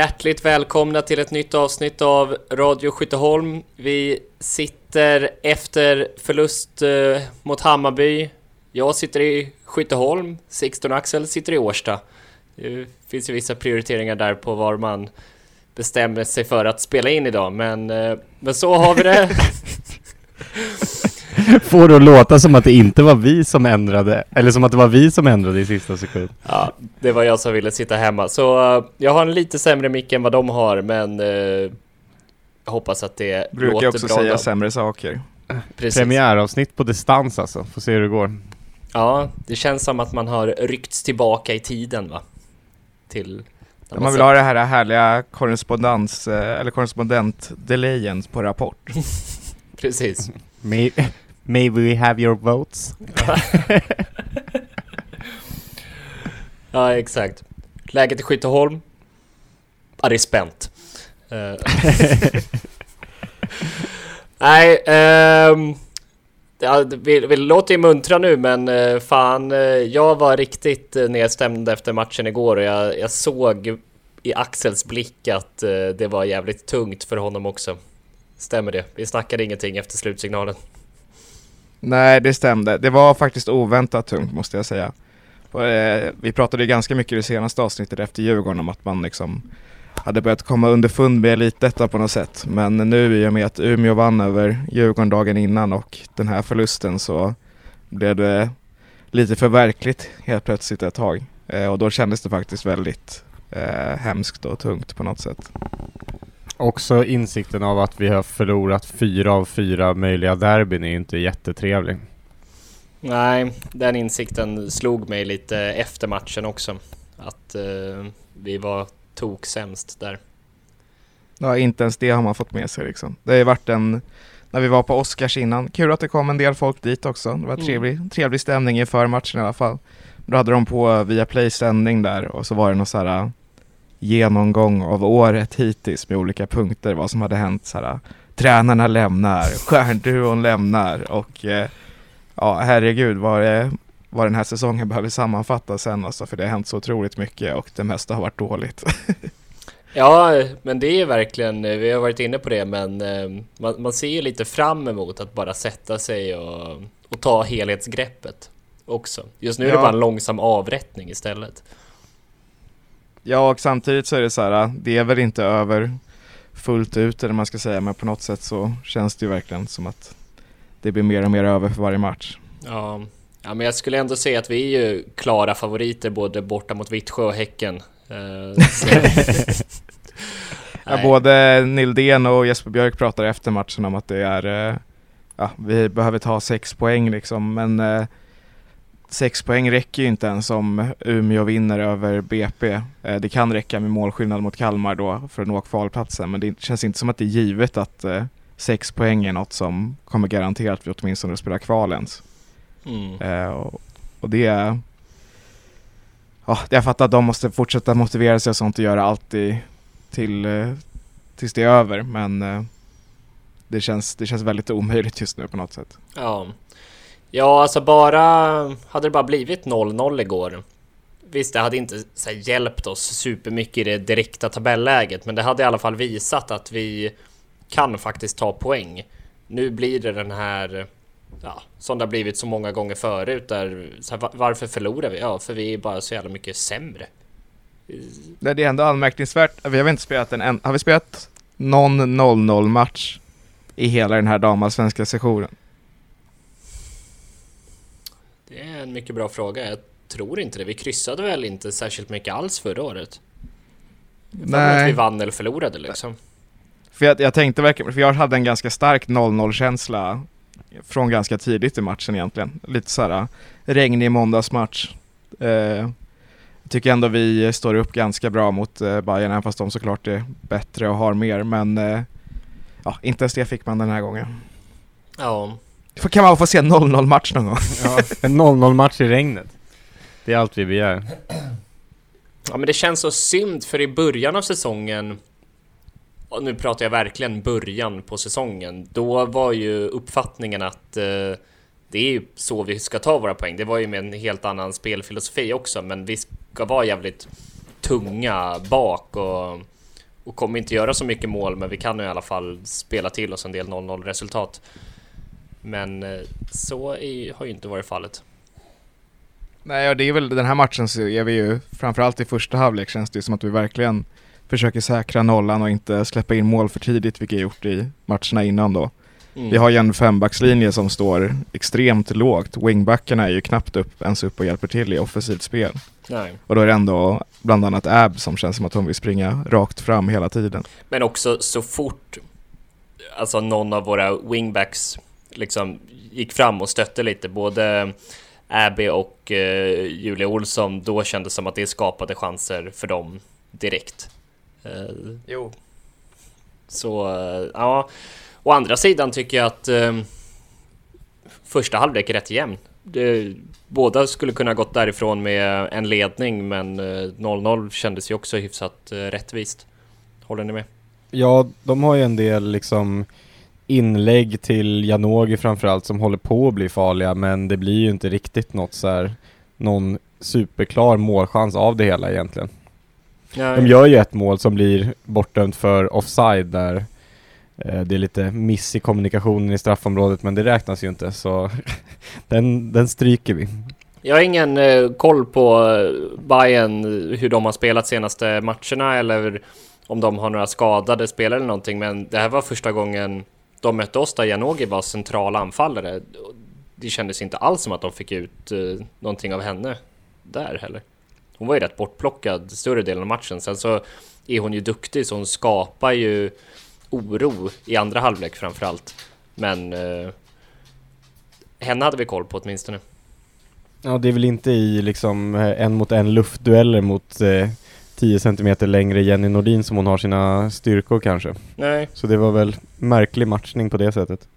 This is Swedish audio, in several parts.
Hjärtligt välkomna till ett nytt avsnitt av Radio Skytteholm. Vi sitter efter förlust eh, mot Hammarby. Jag sitter i Skytteholm, Sixten och Axel sitter i Årsta. Det finns ju vissa prioriteringar där på var man bestämmer sig för att spela in idag, men, eh, men så har vi det. Får det att låta som att det inte var vi som ändrade, eller som att det var vi som ändrade i sista sekund. Ja, det var jag som ville sitta hemma. Så uh, jag har en lite sämre mick än vad de har, men uh, jag hoppas att det Brukar låter också bra. säga då. sämre saker. Precis. Premiäravsnitt på distans alltså, får se hur det går. Ja, det känns som att man har ryckts tillbaka i tiden va? Till... när Man vill ha det här härliga korrespondens, eh, eller korrespondent-delayen på Rapport. Precis. May, may we have your votes? Ja, exakt. Läget i Skytteholm? Ja, det är spänt. Eh. Nej, um, Ja, vi, vi låter ju muntra nu men uh, fan, uh, jag var riktigt uh, nedstämd efter matchen igår och jag, jag såg i Axels blick att det var jävligt tungt för honom också. Stämmer det? Vi snackade ingenting efter slutsignalen. Nej, det stämde. Det var faktiskt oväntat tungt måste jag säga. Eh, vi pratade ju ganska mycket i det senaste avsnittet efter Djurgården om att man liksom hade börjat komma underfund med elitettan på något sätt. Men nu i och med att Umeå vann över Djurgården dagen innan och den här förlusten så blev det lite för verkligt helt plötsligt ett tag. Eh, och då kändes det faktiskt väldigt eh, hemskt och tungt på något sätt. Också insikten av att vi har förlorat fyra av fyra möjliga derbyn är ju inte jättetrevlig. Nej, den insikten slog mig lite efter matchen också. Att eh, vi var toksämst där. Ja, inte ens det har man fått med sig liksom. Det har ju varit en, när vi var på Oscars innan, kul att det kom en del folk dit också. Det var Mm. trevlig, trevlig stämning inför matchen i alla fall. Då hade de på via Play sändning där och så var det någon så här genomgång av året hittills med olika punkter, vad som hade hänt så här. äh, Tränarna lämnar, stjärnduon lämnar och eh, ja, herregud vad, det, vad den här säsongen behöver sammanfattas sen alltså, för det har hänt så otroligt mycket och det mesta har varit dåligt. Ja, men det är verkligen, vi har varit inne på det, men eh, man, man ser ju lite fram emot att bara sätta sig och, och ta helhetsgreppet också. Just nu är det Ja. bara en långsam avrättning istället. Ja, och samtidigt så är det så här, det är väl inte över fullt ut eller man ska säga, men på något sätt så känns det ju verkligen som att det blir mer och mer över för varje match. Ja, ja men jag skulle ändå säga att vi är ju klara favoriter både borta mot Vittsjö och Häcken. Eh, Ja, både Nildén och Jesper Björk pratar efter matchen om att det är, eh, ja, vi behöver ta sex poäng liksom, men eh, sex poäng räcker ju inte ens om Umeå vinner över BP. Eh, det kan räcka med målskillnad mot Kalmar då för att nå kvalplatsen, men det känns inte som att det är givet att eh, sex poäng är något som kommer garantera att vi åtminstone spelar kval ens. Mm. Eh, och, och det är... Ja, jag fattar att de måste fortsätta motivera sig och sånt och göra allt i, till, tills det är över, men det, känns, det känns väldigt omöjligt just nu på något sätt. Ja. Ja, alltså bara... Hade det bara blivit 0-0 igår. Visst, det hade inte så här, hjälpt oss supermycket i det direkta tabelläget, men det hade i alla fall visat att vi kan faktiskt ta poäng. Nu blir det den här... Ja, som det har blivit så många gånger förut där... Så här, varför förlorar vi? Ja, för vi är bara så jävla mycket sämre. Det är ändå anmärkningsvärt, vi har väl inte spelat en, en har vi spelat någon 0-0 match i hela den här damallsvenska sessionen? Det är en mycket bra fråga. Jag tror inte det. Vi kryssade väl inte särskilt mycket alls förra året? Tror att vi vann eller förlorade liksom. För jag, jag tänkte verkligen, för jag hade en ganska stark 0-0 känsla från ganska tidigt i matchen egentligen. Lite såhär regnig måndagsmatch. Eh, tycker ändå vi står upp ganska bra mot eh, Bayern även fast de såklart är bättre och har mer men eh, ja, inte ens det fick man den här gången. Ja, Kan man få se en 0-0 match någon gång? Ja, en 0-0 match i regnet. Det är allt vi begär. Ja men det känns så synd för i början av säsongen och nu pratar jag verkligen början på säsongen. Då var ju uppfattningen att eh, det är ju så vi ska ta våra poäng. Det var ju med en helt annan spelfilosofi också, men vi ska vara jävligt tunga bak och och kommer inte göra så mycket mål, men vi kan i alla fall spela till oss en del 0-0 resultat. Men eh, så är, har ju inte varit fallet. Nej, och det är väl den här matchen så är vi ju, framförallt i första halvlek känns det ju som att vi verkligen försöker säkra nollan och inte släppa in mål för tidigt, vilket vi gjort i matcherna innan då. Mm. Vi har ju en fembackslinje som står extremt lågt. Wingbackarna är ju knappt upp, ens upp och hjälper till i offensivt spel. Nej. Och då är det ändå bland annat Ab som känns som att hon vill springa rakt fram hela tiden. Men också så fort alltså någon av våra wingbacks liksom gick fram och stötte lite, både Abby och eh, Julia Olsson, då kändes det som att det skapade chanser för dem direkt. Eh, Jo. så eh, ja, å andra sidan tycker jag att eh, första halvlek är rätt jämn. Det, båda skulle kunna gått därifrån med en ledning, men eh, 0-0 kändes ju också hyfsat eh, rättvist. Håller ni med? Ja, de har ju en del liksom inlägg till Janogy framförallt som håller på att bli farliga men det blir ju inte riktigt något så här, någon superklar målchans av det hela egentligen. De gör ju ett mål som blir bortdömt för offside där eh, det är lite miss i kommunikationen i straffområdet men det räknas ju inte så den, den stryker vi. Jag har ingen eh, koll på eh, Bayern hur de har spelat senaste matcherna eller om de har några skadade spelare eller någonting, men det här var första gången de mötte oss där Janogy var central anfallare. Det kändes inte alls som att de fick ut eh, någonting av henne där heller. Hon var ju rätt bortplockad större delen av matchen. Sen så är hon ju duktig så hon skapar ju oro i andra halvlek framförallt. Men eh, henne hade vi koll på åtminstone. Ja, det är väl inte i liksom eh, en mot en luftdueller mot eh, 10 cm längre Jenny Nordin som hon har sina styrkor kanske. Nej, Så det var väl märklig matchning på det sättet.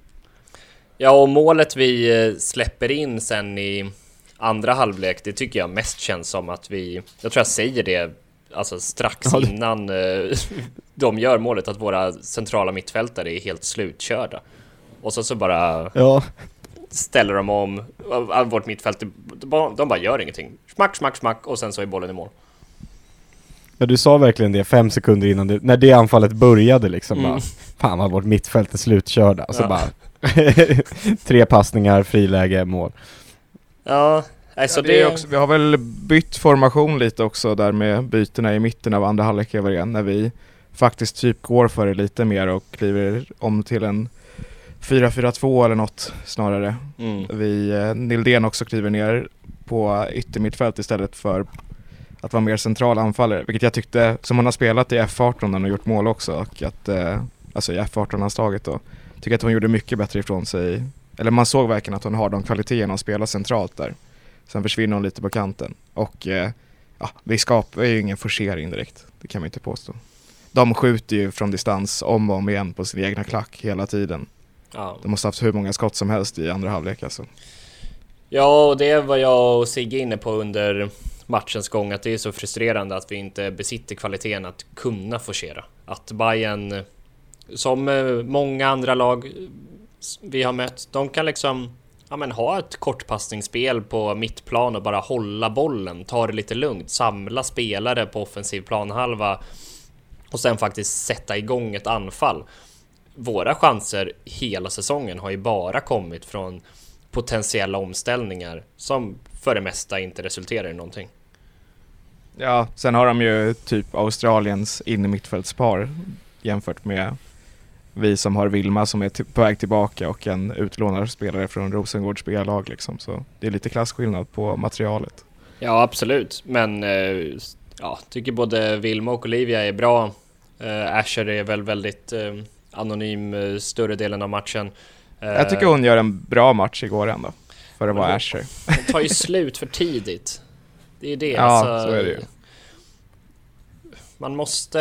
Ja, och målet vi eh, släpper in sen i andra halvlek, det tycker jag mest känns som att vi... Jag tror jag säger det alltså strax Ja, det- innan eh, de gör målet, att våra centrala mittfältare är helt slutkörda. Och så, så bara Ja, ställer de om, vårt mittfält, de bara gör ingenting. Smack, smack, smack och sen så är bollen i mål. Ja du sa verkligen det fem sekunder innan det, när det anfallet började liksom Mm. bara, Fan vad vårt mittfält är slutkörda. Så Ja. bara Tre passningar, friläge, mål. Ja, alltså Ja, det är också, vi har väl bytt formation lite också där med bytena i mitten av andra halvlek över igen när vi faktiskt typ går för det lite mer och kliver om till en 4-4-2 eller något snarare. Mm. Vi, eh, Nildén också kliver ner på yttermittfält istället för att vara mer central anfallare, vilket jag tyckte, som hon har spelat i F18 när hon har gjort mål också, och att, eh, alltså i F18-landslaget då, tycker att hon gjorde mycket bättre ifrån sig, eller man såg verkligen att hon har de kvaliteterna att spela centralt där. Sen försvinner hon lite på kanten och eh, ja, vi skapar ju ingen forcering direkt, det kan man inte påstå. De skjuter ju från distans om och om igen på sin egna klack hela tiden. Ja. De måste ha haft hur många skott som helst i andra halvlek alltså. Ja, och det var jag och Sigge inne på under matchens gång, att det är så frustrerande att vi inte besitter kvaliteten att kunna forcera. Att Bayern, som eh, många andra lag vi har mött, de kan liksom ja, men ha ett kortpassningsspel på mittplan och bara hålla bollen, ta det lite lugnt, samla spelare på offensiv planhalva och sen faktiskt sätta igång ett anfall. Våra chanser hela säsongen har ju bara kommit från potentiella omställningar som för det mesta inte resulterar i någonting. Ja, sen har de ju typ Australiens innermittfältspar jämfört med vi som har Vilma som är ty- på väg tillbaka och en utlånad spelare från Rosengårds B-lag liksom. Så det är lite klasskillnad på materialet. Ja, absolut, men eh, ja, tycker både Vilma och Olivia är bra. Eh, Asher är väl väldigt eh, anonym större delen av matchen. Jag tycker hon gör en bra match igår ändå. För att vara Men- Asher. hon tar ju slut för tidigt. Det är det. Ja, alltså, så är det ju. Man måste,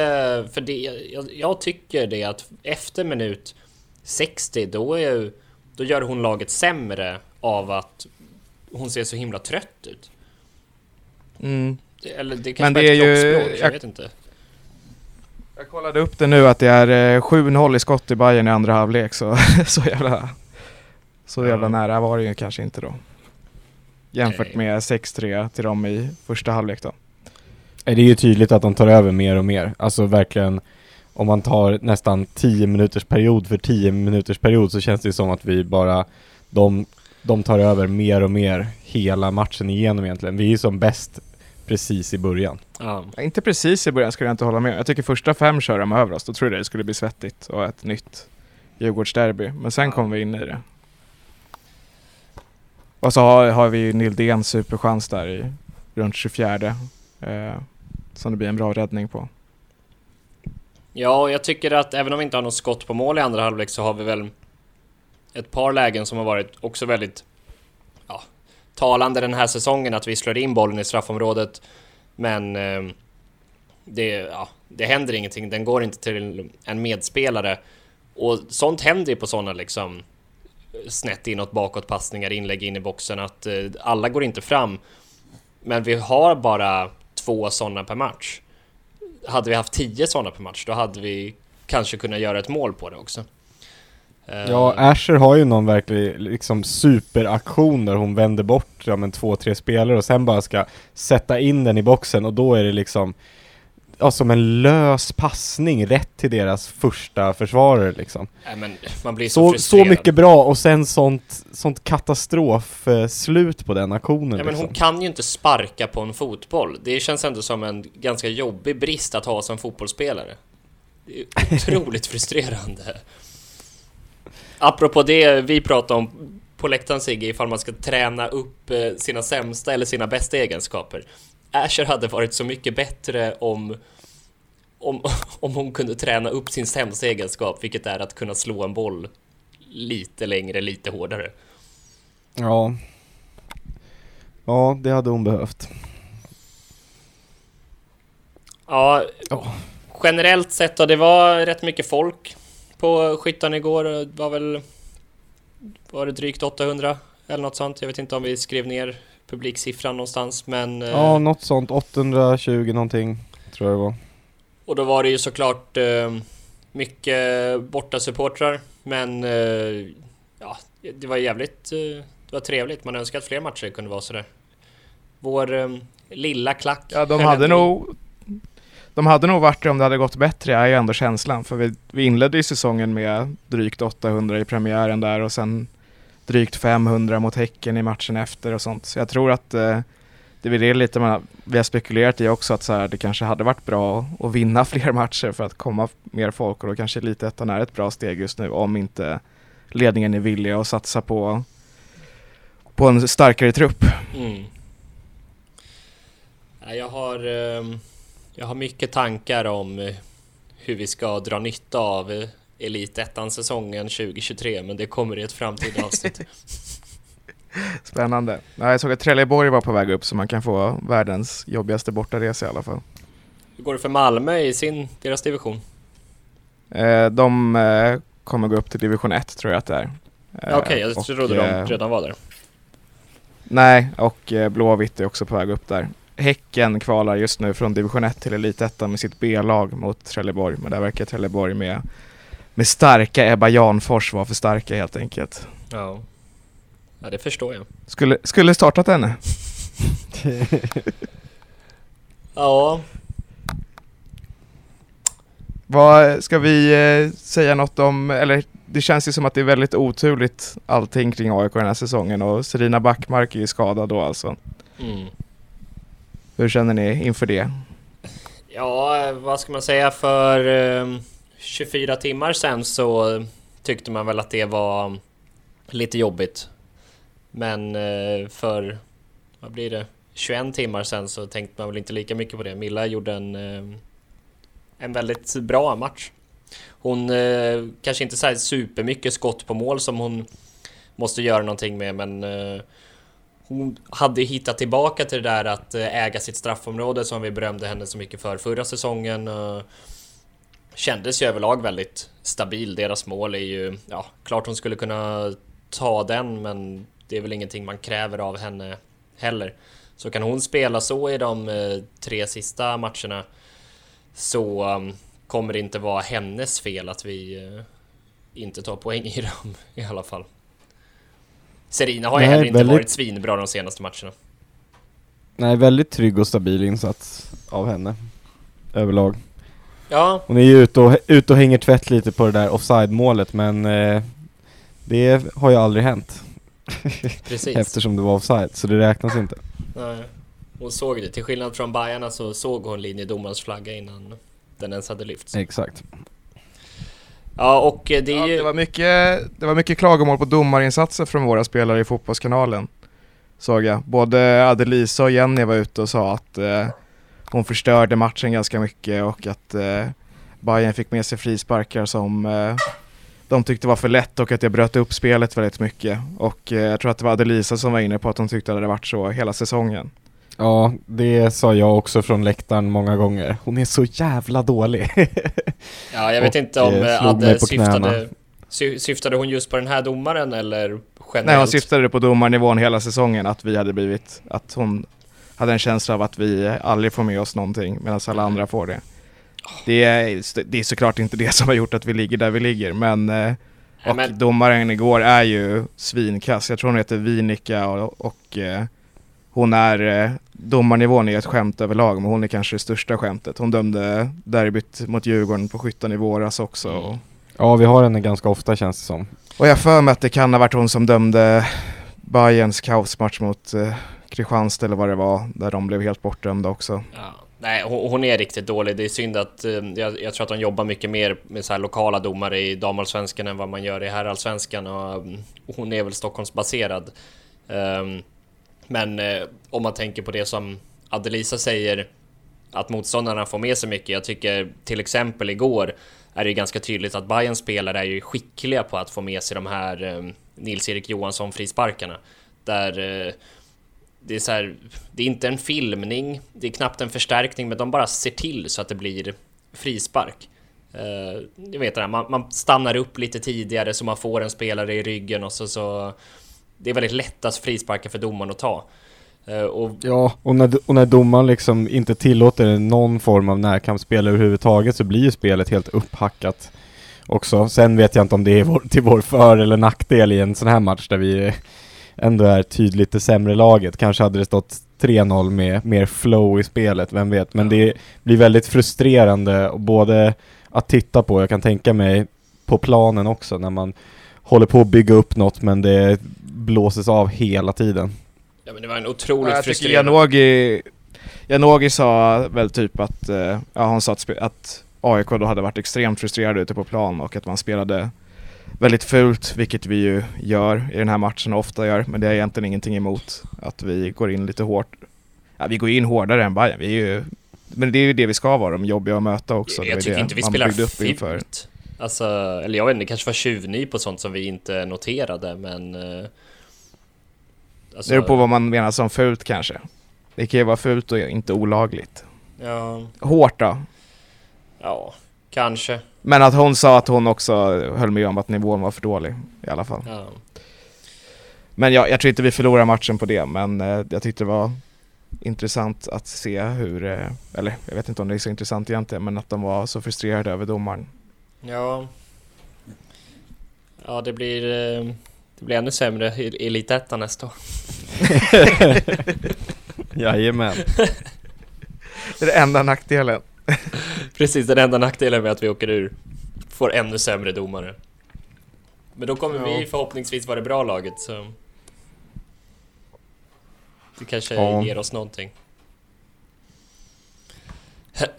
för det, jag, jag tycker det att efter minut 60 då, är, då gör hon laget sämre av att hon ser så himla trött ut. Mm. Det- Eller det Men kanske det är ju- jag jag- vet inte. Jag kollade upp det nu att det är eh, 7-0 i skott i Bayern i andra halvlek så, så jävla så jävla nära var det ju kanske inte då. Jämfört med 6-3 till dem i första halvlek då. Det är ju tydligt att de tar över mer och mer. Alltså verkligen om man tar nästan 10 minuters period för 10 minuters period så känns det som att vi bara, de, de tar över mer och mer hela matchen igenom egentligen. Vi är som bäst precis i början. Ja. Inte precis i början skulle jag inte hålla med. Jag tycker första fem kör de över oss. Då trodde jag det skulle bli svettigt och ett nytt Djurgårdsderby. Men sen kom vi in i det. Och så har, har vi ju Nildén superchans där i runt 24. Eh, som det blir en bra räddning på. Ja, jag tycker att även om vi inte har något skott på mål i andra halvlek så har vi väl ett par lägen som har varit också väldigt ja, talande den här säsongen. Att vi slår in bollen i straffområdet, men eh, det, ja, det händer ingenting. Den går inte till en medspelare. Och sånt händer ju på sådana liksom snett inåt, bakåt passningar, inlägg in i boxen. Att eh, alla går inte fram. Men vi har bara två sådana per match. Hade vi haft tio sådana per match, då hade vi kanske kunnat göra ett mål på det också. Eh, ja, Asher har ju någon verklig liksom superaktion där hon vänder bort ja, men två, tre spelare och sen bara ska sätta in den i boxen och då är det liksom Ja, som en lös passning rätt till deras första försvarare liksom. nej, men man blir så, Så, så frustrerad. mycket bra och sen sånt, sånt katastrofslut på den aktionen Ja, men liksom. hon kan ju inte sparka på en fotboll. Det känns ändå som en ganska jobbig brist att ha som fotbollsspelare. Det är otroligt frustrerande. Apropå det vi pratade om på läktaren Sigge, ifall man ska träna upp eh, sina sämsta eller sina bästa egenskaper. Asher hade varit så mycket bättre om, om, om hon kunde träna upp sin sämsta egenskap, vilket är att kunna slå en boll lite längre, lite hårdare. Ja. Ja, det hade hon behövt. Ja, Ja. generellt sett då, det var rätt mycket folk på skyttan igår. Det var väl... Var det drygt 800 eller något sånt? Jag vet inte om vi skrev ner publiksiffran någonstans, men... eh, Ja, något sånt. 820 någonting, tror jag det var. Och då var det ju såklart eh, mycket bortasupportrar, men... Eh, ja, det var jävligt... Eh, det var trevligt. Man önskar att fler matcher kunde vara sådär. Vår eh, lilla klack. Ja, de hade nog de hade nog varit det om det hade gått bättre, är ju ändå känslan. För vi, vi inledde ju säsongen med drygt 800 i premiären där och sen drygt 500 mot Häcken i matchen efter och sånt. Så jag tror att eh, det är det lite man, vi har spekulerat i också att så här, det kanske hade varit bra att vinna fler matcher för att komma mer folk och då kanske Elitettan är ett bra steg just nu om inte ledningen är villiga att satsa på, på en starkare trupp. Mm. Jag har, ehm, jag har mycket tankar om eh, hur vi ska dra nytta av eh, Elitettan-säsongen 2023, men det kommer i ett framtida avsnitt. Spännande. Ja, jag såg att Trelleborg var på väg upp så man kan få världens jobbigaste bortaresa i alla fall. Hur går det för Malmö i sin, deras division? Eh, de eh, kommer gå upp till division 1 tror jag att det är. Eh, Okej, jag och, trodde eh, de redan var där. Nej, och eh, Blåvitt är också på väg upp där. Häcken kvalar just nu från division 1 till elitettan med sitt B-lag mot Trelleborg. Men där verkar Trelleborg med, med starka Ebba Janfors vara för starka helt enkelt. Ja. ja, det förstår jag. Skulle, skulle startat henne. Ja, Vad ska vi eh, säga något om, eller det känns ju som att det är väldigt oturligt allting kring AIK den här säsongen och Serina Backmark är ju skadad då alltså. mm. Hur känner ni inför det? Ja, vad ska man säga? För eh, 24 timmar sen så tyckte man väl att det var lite jobbigt. Men eh, för, vad blir det, 21 timmar sen så tänkte man väl inte lika mycket på det. Milla gjorde en, eh, en väldigt bra match. Hon eh, kanske inte så supermycket skott på mål som hon måste göra någonting med, men hon hade hittat tillbaka till det där att äga sitt straffområde som vi berömde henne så mycket för förra säsongen. Kändes ju överlag väldigt stabil. Deras mål är ju, ja, klart hon skulle kunna ta den, men det är väl ingenting man kräver av henne heller. Så kan hon spela så i de eh, tre sista matcherna så um, kommer det inte vara hennes fel att vi eh, inte tar poäng i dem i alla fall. Serina har ju heller inte väldigt- varit svinbra de senaste matcherna. Nej, väldigt trygg och stabil insats av henne. Överlag. Ja, Hon är ju ute och, ute och hänger tvätt lite på det där offside-målet men eh, det har ju aldrig hänt. precis. Eftersom det var offside, så det räknas inte. Nej. Hon såg det. Till skillnad från Bajarna så såg hon linjedomarens flagga innan den ens hade lyfts. Exakt. Ja, och eh, det är Ja, ju... det, var mycket, det var mycket klagomål på domarinsatser från våra spelare i Fotbollskanalen. Såg jag. Både Adelisa och Jenny var ute och sa att eh, hon förstörde matchen ganska mycket och att eh, Bayern fick med sig frisparkar som eh, de tyckte var för lätt och att det bröt upp spelet väldigt mycket. Och eh, jag tror att det var Adelisa som var inne på att de tyckte att det hade varit så hela säsongen. Ja, det sa jag också från läktaren många gånger. Hon är så jävla dålig. Ja, jag vet och, inte om eh, eh, Adde på knäna. syftade... sy- Syftade hon just på den här domaren eller generellt? Nej, hon syftade på domarnivån hela säsongen, att vi hade blivit, att hon hade en känsla av att vi aldrig får med oss någonting medan alla andra får det. Det är, det är såklart inte det som har gjort att vi ligger där vi ligger, men, eh, och men- domaren igår är ju svinkass. Jag tror hon heter Vinica och, och eh, hon är, eh, domarnivån är ett skämt överlag, men hon är kanske det största skämtet. Hon dömde derbyt mot Djurgården på skyttan i våras också. Och, Ja, vi har henne ganska ofta känns det som. och jag för mig att det kan ha varit hon som dömde Bayerns kaosmatch mot eh, Kristianstad eller vad det var, där de blev helt bortdömda också. Ja. Nej, hon, är riktigt dålig. Det är synd att... Eh, jag, jag tror att de jobbar mycket mer med så här lokala domare i damallsvenskan än vad man gör i herrallsvenskan och och hon är väl Stockholmsbaserad. Um, men eh, om man tänker på det som Adelisa säger att motståndarna får med sig mycket. Jag tycker till exempel igår är det ju ganska tydligt att Bayerns spelare är ju skickliga på att få med sig de här Nils-Erik Johansson frisparkarna. Där det är så här, det är inte en filmning, det är knappt en förstärkning, men de bara ser till så att det blir frispark. Uh, jag vet det här, man, man stannar upp lite tidigare så man får en spelare i ryggen och så, så det är väldigt lättast frisparkar för domaren att ta. Uh, och Ja, och när, och när domaren liksom inte tillåter någon form av närkampsspel överhuvudtaget så blir ju spelet helt upphackat också. Sen vet jag inte om det är vår, till vår för eller nackdel i en sån här match där vi ändå är tydligt det sämre laget. Kanske hade det stått 3-0 med mer flow i spelet, vem vet. Men det blir väldigt frustrerande och både att titta på, jag kan tänka mig på planen också när man håller på att bygga upp något men det blåses av hela tiden. ja, men det var en otroligt jag tycker frustrerande... Janogy, Janogy sa väl typ att, eh, ja hon sa att, att AIK då hade varit extremt frustrerade ute på plan och att man spelade väldigt fult, vilket vi ju gör i den här matchen och ofta gör, men det är egentligen ingenting emot att vi går in lite hårt. Ja, vi går in hårdare än Bayern, vi är ju, men det är ju det vi ska vara, de jobbiga att möta också. Det jag tycker det inte vi spelar upp inför. fult. Alltså, eller jag vet inte, det kanske var tjuvny på sånt som vi inte noterade, men... eh, Alltså, Det beror på vad man menar som fult kanske. Det kan ju vara fult och inte olagligt. Ja, Hårt då? ja, kanske. Men att hon sa att hon också höll med om att nivån var för dålig i alla fall. Ja. Men jag, jag tror inte vi förlorar matchen på det, men eh, jag tyckte det var intressant att se hur, eh, eller jag vet inte om det är så intressant egentligen, men att de var så frustrerade över domaren. Ja. Ja, det blir... eh, Det blir ännu sämre i i Elitettan nästa år. Jajamän. Det är den enda nackdelen. Precis, den enda nackdelen med att vi åker ur. Får ännu sämre domare. Men då kommer Ja. vi förhoppningsvis vara det bra laget, så... Det kanske Ja. ger oss någonting.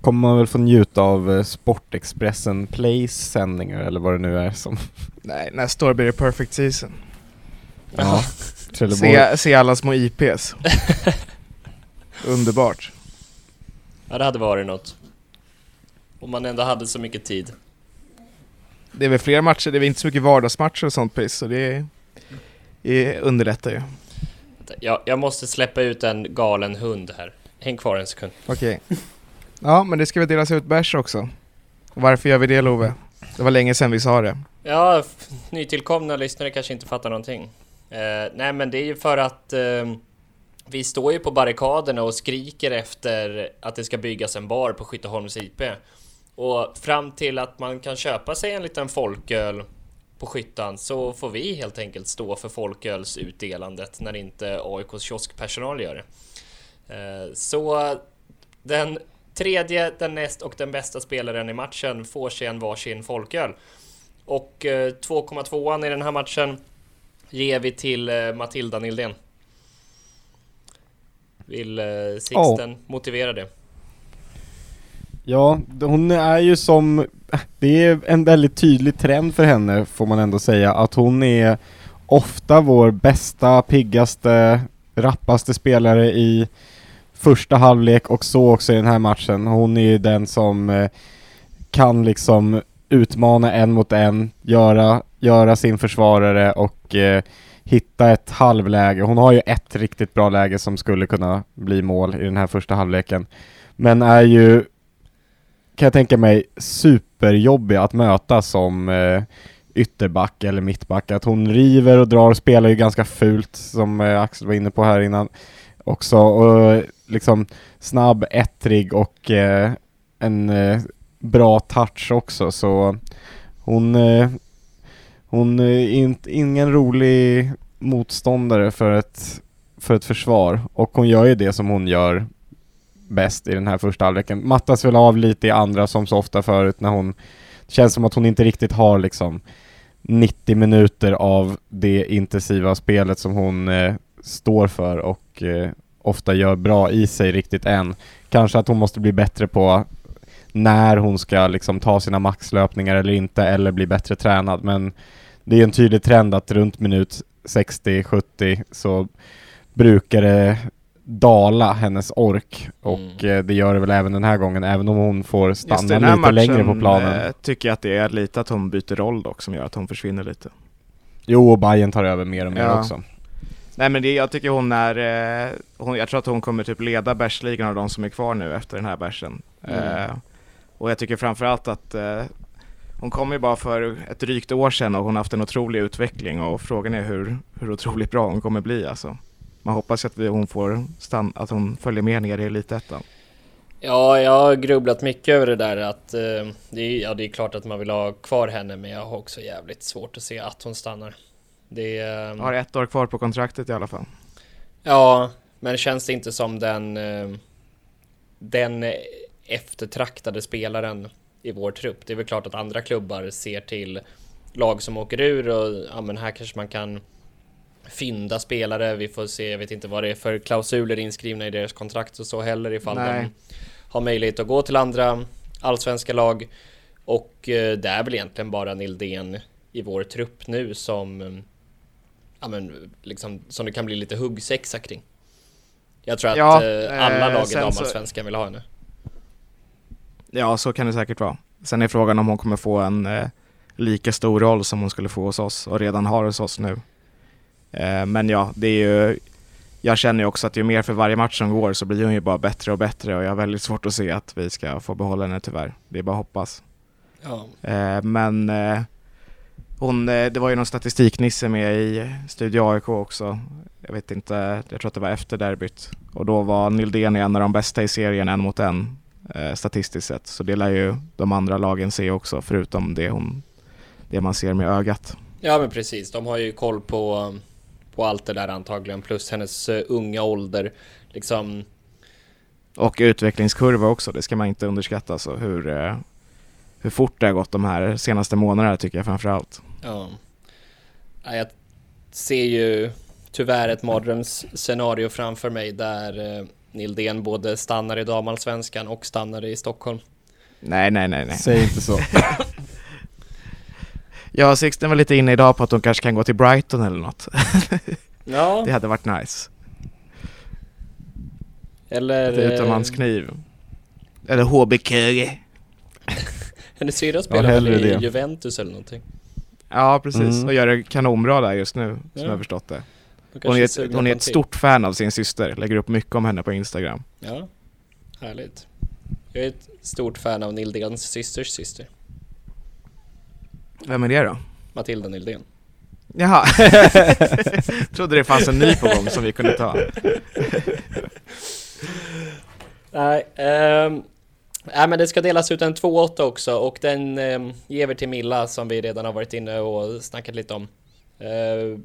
Kommer man väl få njuta av eh, Sportexpressen Plays sändningar eller vad det nu är som... Nej, nästa år blir det perfect season. Ja. Se, se alla små IPs. Underbart. Ja, det hade varit något. Om man ändå hade så mycket tid. Det är väl fler matcher, det är väl inte så mycket vardagsmatcher och sånt piss, så det, det underlättar ju. Jag, jag måste släppa ut en galen hund här. Häng kvar en sekund. Okej. Ja, men det ska väl delas ut bärs också. Varför gör vi det Love? Det var länge sedan vi sa det. Ja, nytillkomna lyssnare kanske inte fattar någonting. Eh, nej, men det är ju för att eh, vi står ju på barrikaderna och skriker efter att det ska byggas en bar på Skytteholms IP. Och fram till att man kan köpa sig en liten folköl på Skyttan så får vi helt enkelt stå för folkölsutdelandet när inte AIKs kioskpersonal gör det. Eh, så den tredje, den näst och den bästa spelaren i matchen får sig en varsin folköl. Och eh, 2,2an i den här matchen ger vi till eh, Matilda Nildén. Vill eh, Sixten oh. motivera det? Ja, hon är ju som... Det är en väldigt tydlig trend för henne, får man ändå säga, att hon är ofta vår bästa, piggaste, rappaste spelare i första halvlek och så också i den här matchen. Hon är ju den som eh, kan liksom utmana en mot en, göra, göra sin försvarare och eh, hitta ett halvläge. Hon har ju ett riktigt bra läge som skulle kunna bli mål i den här första halvleken. Men är ju, kan jag tänka mig, superjobbig att möta som eh, ytterback eller mittback. Att hon river och drar, spelar ju ganska fult som eh, Axel var inne på här innan också. Och liksom snabb, ettrig och eh, en eh, bra touch också. Så hon, eh, hon är in, ingen rolig motståndare för ett, för ett försvar. Och hon gör ju det som hon gör bäst i den här första halvleken. Mattas väl av lite i andra som så ofta förut när hon det känns som att hon inte riktigt har liksom 90 minuter av det intensiva spelet som hon eh, står för och eh, ofta gör bra i sig riktigt än. Kanske att hon måste bli bättre på när hon ska liksom ta sina maxlöpningar eller inte, eller bli bättre tränad. Men det är en tydlig trend att runt minut 60-70 så brukar det dala hennes ork och mm. Eh, det gör det väl även den här gången, även om hon får stanna lite matchen, längre på planen. Eh, tycker jag att det är lite att hon byter roll dock som gör att hon försvinner lite. Jo, och Bayern tar över mer och mer ja. också. Nej men det, jag tycker hon är, eh, hon, jag tror att hon kommer typ leda bärsligan av de som är kvar nu efter den här bärsen. Mm. Eh, och jag tycker framförallt att eh, hon kom ju bara för ett drygt år sedan och hon har haft en otrolig utveckling och frågan är hur, hur otroligt bra hon kommer bli alltså. Man hoppas att vi, hon får stann, att hon följer med ner i Elitettan. Ja, jag har grubblat mycket över det där att eh, det, är, ja, det är klart att man vill ha kvar henne men jag har också jävligt svårt att se att hon stannar. Det eh, har ett år kvar på kontraktet i alla fall. Ja, men känns det inte som den eh, den eftertraktade spelaren i vår trupp? Det är väl klart att andra klubbar ser till lag som åker ur och ja, men här kanske man kan fynda spelare. Vi får se, jag vet inte vad det är för klausuler inskrivna i deras kontrakt och så heller ifall Nej. de har möjlighet att gå till andra allsvenska lag. Och eh, det är väl egentligen bara Nildén i vår trupp nu som ja, men, liksom, som det kan bli lite huggsexa kring. Jag tror ja, att eh, alla lag i damallsvenskan vill ha henne. Ja, så kan det säkert vara. Sen är frågan om hon kommer få en eh, lika stor roll som hon skulle få hos oss och redan har hos oss nu. Eh, men ja, det är ju jag känner ju också att ju mer för varje match som går så blir hon ju bara bättre och bättre och jag har väldigt svårt att se att vi ska få behålla henne tyvärr. Det är bara att hoppas. Ja. Eh, men eh, hon, eh, det var ju någon statistiknisse med i Studio AIK också. Jag vet inte, jag tror att det var efter derbyt. Och då var Nildén en av de bästa i serien en mot en eh, statistiskt sett. Så det lär ju de andra lagen se också, förutom det, hon, det man ser med ögat. Ja men precis, de har ju koll på, på allt det där antagligen, plus hennes uh, unga ålder. Liksom... Och utvecklingskurva också, det ska man inte underskatta. Så hur, uh, hur fort det har gått de här senaste månaderna tycker jag framför allt. Ja. Jag ser ju tyvärr ett mardrömsscenario framför mig där eh, Nildén både stannar i damallsvenskan och stannar i Stockholm. Nej, nej, nej, nej. Säg inte så. ja, Sixten var lite inne idag på att de kanske kan gå till Brighton eller något. ja. Det hade varit nice. Eller... Lite utomlandskniv. Eller HBK. Hennes syrra spelar ja, väl i det. Juventus eller någonting? Ja, precis. Mm. Och gör det kanonbra där just nu, som jag har förstått det. Hon är, ett, hon är ett stort fan av sin syster, lägger upp mycket om henne på Instagram. Ja, härligt. Jag är ett stort fan av Nildéns systers syster. Vem är det då? Matilda Nildén. Jaha, trodde det fanns en ny på gång som vi kunde ta. Nej, um, Nej men det ska delas ut en 2-8 också och den eh, ger vi till Milla som vi redan har varit inne och snackat lite om. Eh,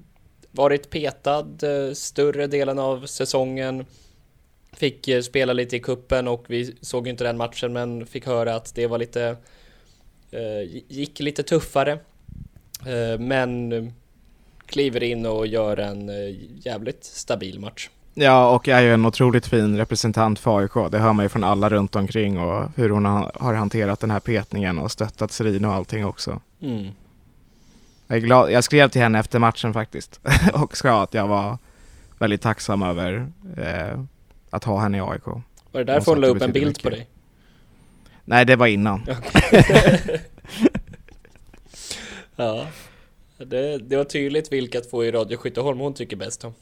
varit petad eh, större delen av säsongen. Fick eh, spela lite i kuppen och vi såg ju inte den matchen men fick höra att det var lite eh, gick lite tuffare. Men kliver in och gör en jävligt stabil match. Ja, och är ju en otroligt fin representant för AIK. Det hör man ju från alla runt omkring och hur hon har hanterat den här petningen och stöttat Serina och allting också. Mm. Jag, är glad. jag skrev till henne efter matchen faktiskt och sa att jag var väldigt tacksam över eh, att ha henne i AIK. Var det därför hon la upp en bild mycket. på dig? Nej, det var innan. ja, det, det var tydligt vilka två i Radio Skytteholm hon tycker bäst om.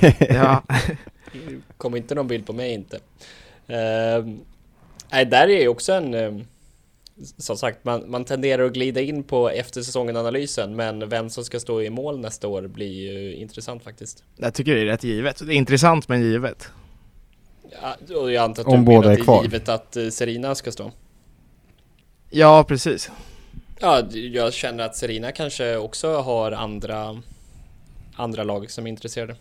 ja. kom inte någon bild på mig inte. Uh, nej, där är ju också en... Uh, som sagt, man, man tenderar att glida in på efter säsongen-analysen, men vem som ska stå i mål nästa år blir ju intressant faktiskt. Jag tycker det är rätt givet. Det är intressant men givet. Ja, och jag antar att Om du båda är, är kvar. givet att uh, Serina ska stå. Ja, precis. Ja, jag känner att Serina kanske också har andra, andra lag som är intresserade.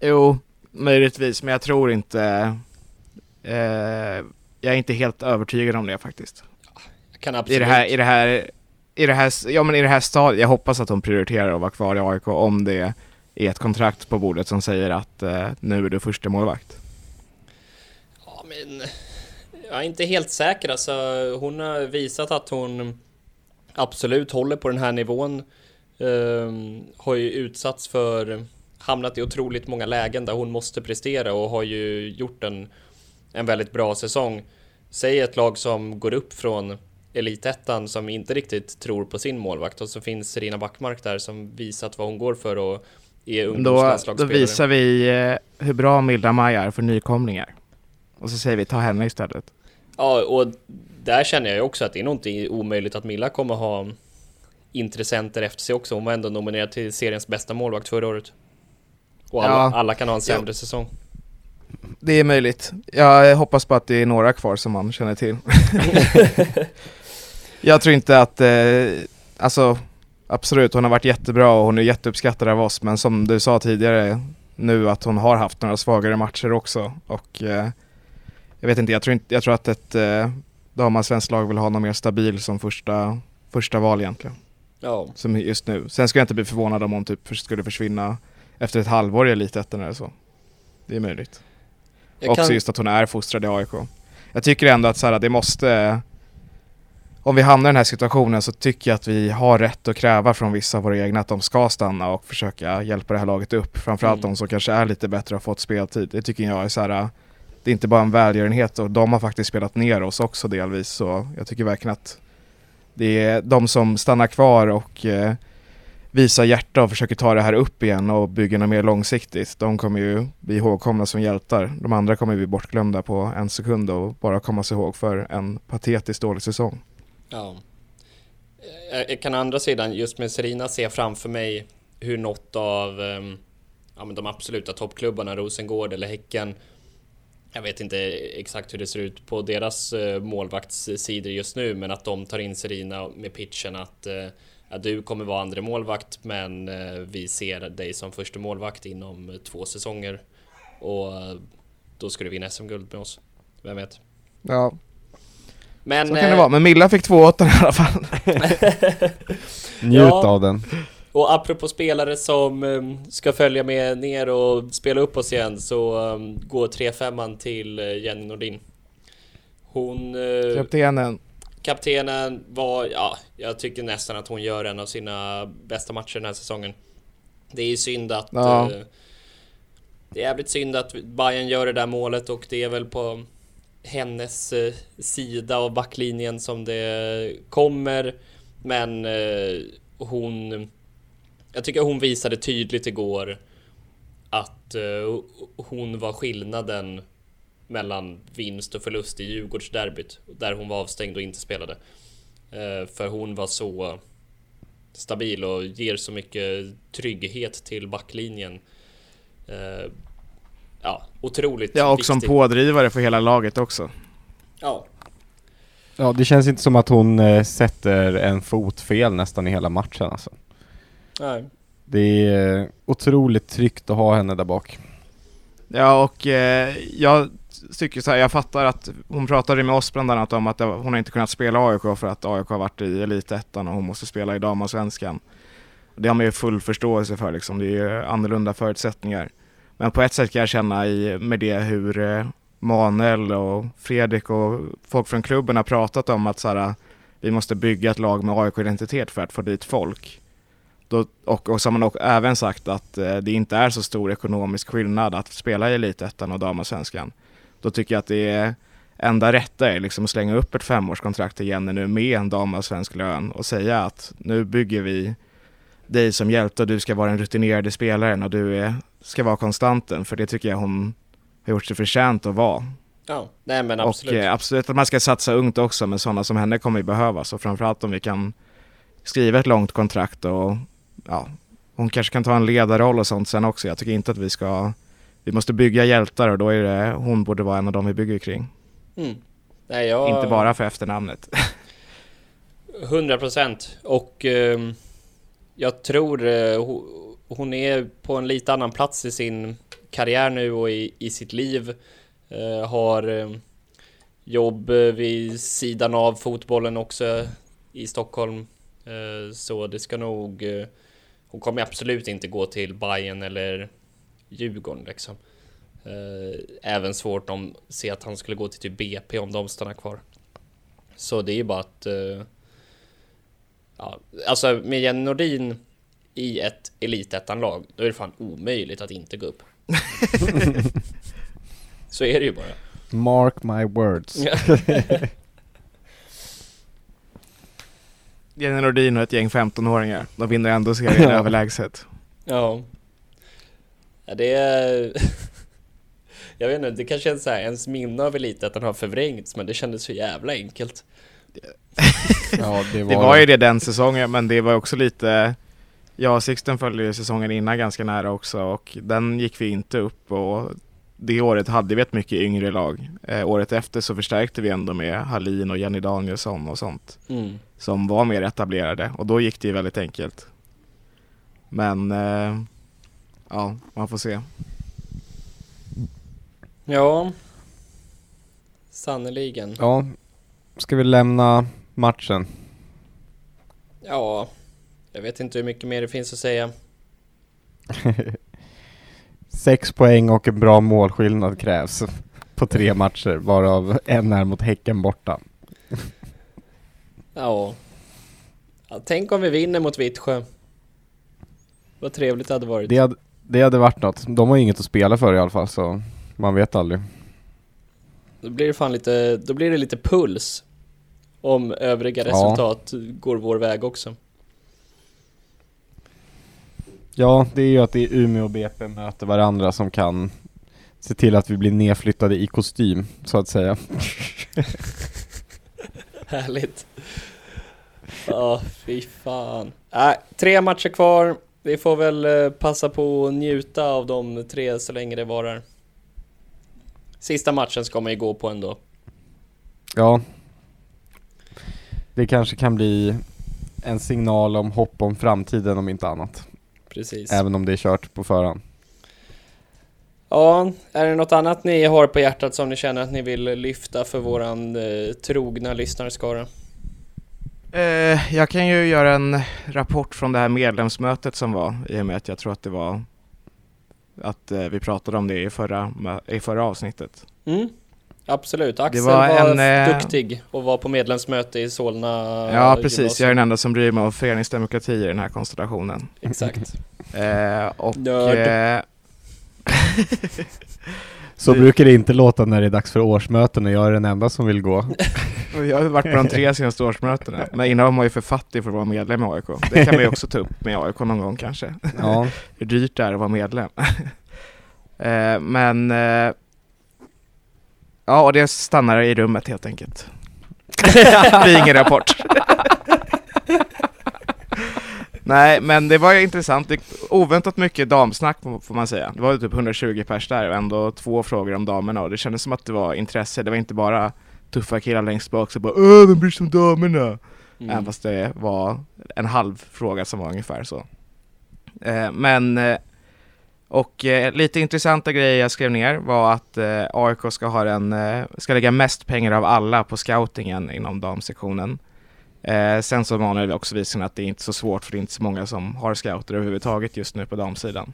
Jo, möjligtvis, men jag tror inte... Eh, jag är inte helt övertygad om det faktiskt. Jag kan absolut. I det här, i det här, i det här, ja men i det här stadiet, jag hoppas att de prioriterar att vara kvar i AIK om det är ett kontrakt på bordet som säger att eh, nu är du första målvakt. Ja, men jag är inte helt säker alltså. Hon har visat att hon absolut håller på den här nivån. Um, har ju utsatts för hamnat i otroligt många lägen där hon måste prestera och har ju gjort en, en väldigt bra säsong. Säg ett lag som går upp från elitettan som inte riktigt tror på sin målvakt och så finns Serena Backmark där som visat vad hon går för och är ungdomslandslagsspelare. Då, då visar vi eh, hur bra Milda Maja är för nykomlingar. Och så säger vi ta henne istället. Ja, och där känner jag också att det är nog inte omöjligt att Milla kommer ha intressenter efter sig också. Hon var ändå nominerad till seriens bästa målvakt förra året. Och alla, ja. alla kan ha en sämre ja. säsong. Det är möjligt. Jag hoppas på att det är några kvar som man känner till. jag tror inte att, eh, alltså absolut hon har varit jättebra och hon är jätteuppskattad av oss men som du sa tidigare nu att hon har haft några svagare matcher också och eh, jag vet inte, jag tror, inte, jag tror att ett eh, damallsvenskt lag vill ha någon mer stabil som första, första val egentligen. Ja. Som just nu. Sen skulle jag inte bli förvånad om hon typ skulle försvinna efter ett halvår i Elitettan eller så. Det är möjligt. Jag Också kan... just att hon är fostrad i AIK. Jag tycker ändå att så här, det måste... Om vi hamnar i den här situationen så tycker jag att vi har rätt att kräva från vissa av våra egna att de ska stanna och försöka hjälpa det här laget upp. Framförallt mm. de som kanske är lite bättre och har fått speltid. Det tycker jag är så här, det är inte bara en välgörenhet och de har faktiskt spelat ner oss också delvis så jag tycker verkligen att det är de som stannar kvar och eh, visar hjärta och försöker ta det här upp igen och bygga något mer långsiktigt. De kommer ju bli ihågkomna som hjältar. De andra kommer bli bortglömda på en sekund och bara komma sig ihåg för en patetiskt dålig säsong. Ja. Jag kan å andra sidan just med Serina se framför mig hur något av ehm, ja, men de absoluta toppklubbarna, Rosengård eller Häcken, jag vet inte exakt hur det ser ut på deras eh, målvaktssidor just nu, men att de tar in Serina med pitchen att eh, ja, du kommer vara andra målvakt men eh, vi ser dig som första målvakt inom två säsonger och då ska du vinna SM-guld med oss. Vem vet? Ja. Men, så kan det vara, men Milla fick två åttor i alla fall. Njut ja. av den. Och apropå spelare som ska följa med ner och spela upp oss igen så går 3-5 till Jenny Nordin. Hon... Kaptenen. Kaptenen var, ja, jag tycker nästan att hon gör en av sina bästa matcher den här säsongen. Det är ju synd att... Ja. Uh, det är jävligt synd att Bayern gör det där målet och det är väl på hennes uh, sida av backlinjen som det kommer. Men uh, hon jag tycker hon visade tydligt igår att uh, hon var skillnaden mellan vinst och förlust i Djurgårdsderbyt där hon var avstängd och inte spelade. Uh, för hon var så stabil och ger så mycket trygghet till backlinjen. Uh, ja, otroligt Ja, och viktig. som pådrivare för hela laget också. Ja. Ja, det känns inte som att hon sätter en fot fel nästan i hela matchen alltså. Nej. Det är otroligt tryggt att ha henne där bak. Ja, och eh, jag tycker så här, jag fattar att hon pratade med oss bland annat om att hon har inte kunnat spela AIK för att AIK har varit i elitettan och hon måste spela i damallsvenskan. Det har man ju full förståelse för liksom, det är ju annorlunda förutsättningar. Men på ett sätt kan jag känna i, med det hur eh, Manuel och Fredrik och folk från klubben har pratat om att så här, vi måste bygga ett lag med AIK-identitet för att få dit folk. Då, och, och så har man också även sagt att eh, det inte är så stor ekonomisk skillnad att spela i Elitettan och damallsvenskan. Då tycker jag att det är enda rätta är liksom att slänga upp ett femårskontrakt till Jenny nu med en damallsvensk lön och säga att nu bygger vi dig som hjälte och du ska vara den rutinerade spelaren och du är, ska vara konstanten för det tycker jag hon har gjort sig förtjänt att vara. Ja, nej men absolut. Och eh, absolut att man ska satsa ungt också men sådana som henne kommer ju behövas och framförallt om vi kan skriva ett långt kontrakt och ja, hon kanske kan ta en ledarroll och sånt sen också. Jag tycker inte att vi ska, vi måste bygga hjältar och då är det, hon borde vara en av dem vi bygger kring. Mm. Nej, jag... Inte bara för efternamnet. 100 procent och eh, jag tror eh, hon är på en lite annan plats i sin karriär nu och i, i sitt liv. Eh, har eh, jobb vid sidan av fotbollen också i Stockholm. Eh, så det ska nog... Eh, hon kommer absolut inte gå till Bayern eller Djurgården liksom. Eh, även svårt om se att han skulle gå till typ BP om de stannar kvar. Så det är ju bara att... Eh, ja, alltså med Jenny Nordin i ett elitettan-lag, då är det fan omöjligt att inte gå upp. Så är det ju bara. Mark my words. Jenny Nordin och ett gäng 15-åringar. De vinner ändå serien överlägset. Ja. Ja, det är... Jag vet inte, det kanske känns såhär, ens minne av elitettan har förvrängts, men det kändes så jävla enkelt. ja, det, var det var ju det den säsongen, men det var också lite... Ja, Sixten följde ju säsongen innan ganska nära också och den gick vi inte upp och det året hade vi ett mycket yngre lag. Eh, året efter så förstärkte vi ändå med Hallin och Jenny Danielsson och sånt. Mm. Som var mer etablerade och då gick det ju väldigt enkelt. Men eh, ja, man får se. Ja, sannoliken. Ja, ska vi lämna matchen? Ja, jag vet inte hur mycket mer det finns att säga. Sex poäng och en bra målskillnad krävs på tre matcher, varav en är mot Häcken borta. ja. ja. Tänk om vi vinner mot Vittsjö. Vad trevligt det hade varit. Det hade, det hade varit något. De har inget att spela för i alla fall, så man vet aldrig. Då blir det fan lite, då blir det lite puls. Om övriga resultat ja. går vår väg också. Ja, det är ju att det är Umeå och BP möter varandra som kan se till att vi blir nedflyttade i kostym, så att säga. Härligt. Ja, fy fan. Äh, tre matcher kvar. Vi får väl eh, passa på att njuta av de tre så länge det varar. Sista matchen ska man ju gå på ändå. Ja. Det kanske kan bli en signal om hopp om framtiden om inte annat. Precis. Även om det är kört på förhand. Ja, är det något annat ni har på hjärtat som ni känner att ni vill lyfta för våran eh, trogna lyssnarskara? Eh, jag kan ju göra en rapport från det här medlemsmötet som var i och med att jag tror att det var att eh, vi pratade om det i förra, i förra avsnittet. Mm. Absolut, Axel var, var en, eh, duktig och var på medlemsmöte i Solna Ja precis, gymnasium. jag är den enda som bryr mig om föreningsdemokrati i den här konstellationen. Exakt. eh, och... Eh, Så brukar det inte låta när det är dags för årsmöten och jag är den enda som vill gå. jag har varit på de tre senaste årsmötena, men innan var man ju för fattig för att vara medlem i AIK. Det kan man ju också ta upp med AIK någon gång kanske. Ja. Hur dyrt det är att vara medlem. eh, men eh, Ja, och det stannar i rummet helt enkelt. det blir ingen rapport. Nej, men det var intressant. Det oväntat mycket damsnack får man säga. Det var typ 120 pers där och ändå två frågor om damerna och det kändes som att det var intresse. Det var inte bara tuffa killar längst bak som bara Åh, vem bryr sig om damerna? Mm. Även fast det var en halv fråga som var ungefär så. Eh, men eh, Och eh, lite intressanta grejer jag skrev ner var att eh, AIK ska, ha en, eh, ska lägga mest pengar av alla på scoutingen inom damsektionen. Eh, sen så var det också visat att det är inte så svårt för det är inte så många som har scouter överhuvudtaget just nu på damsidan.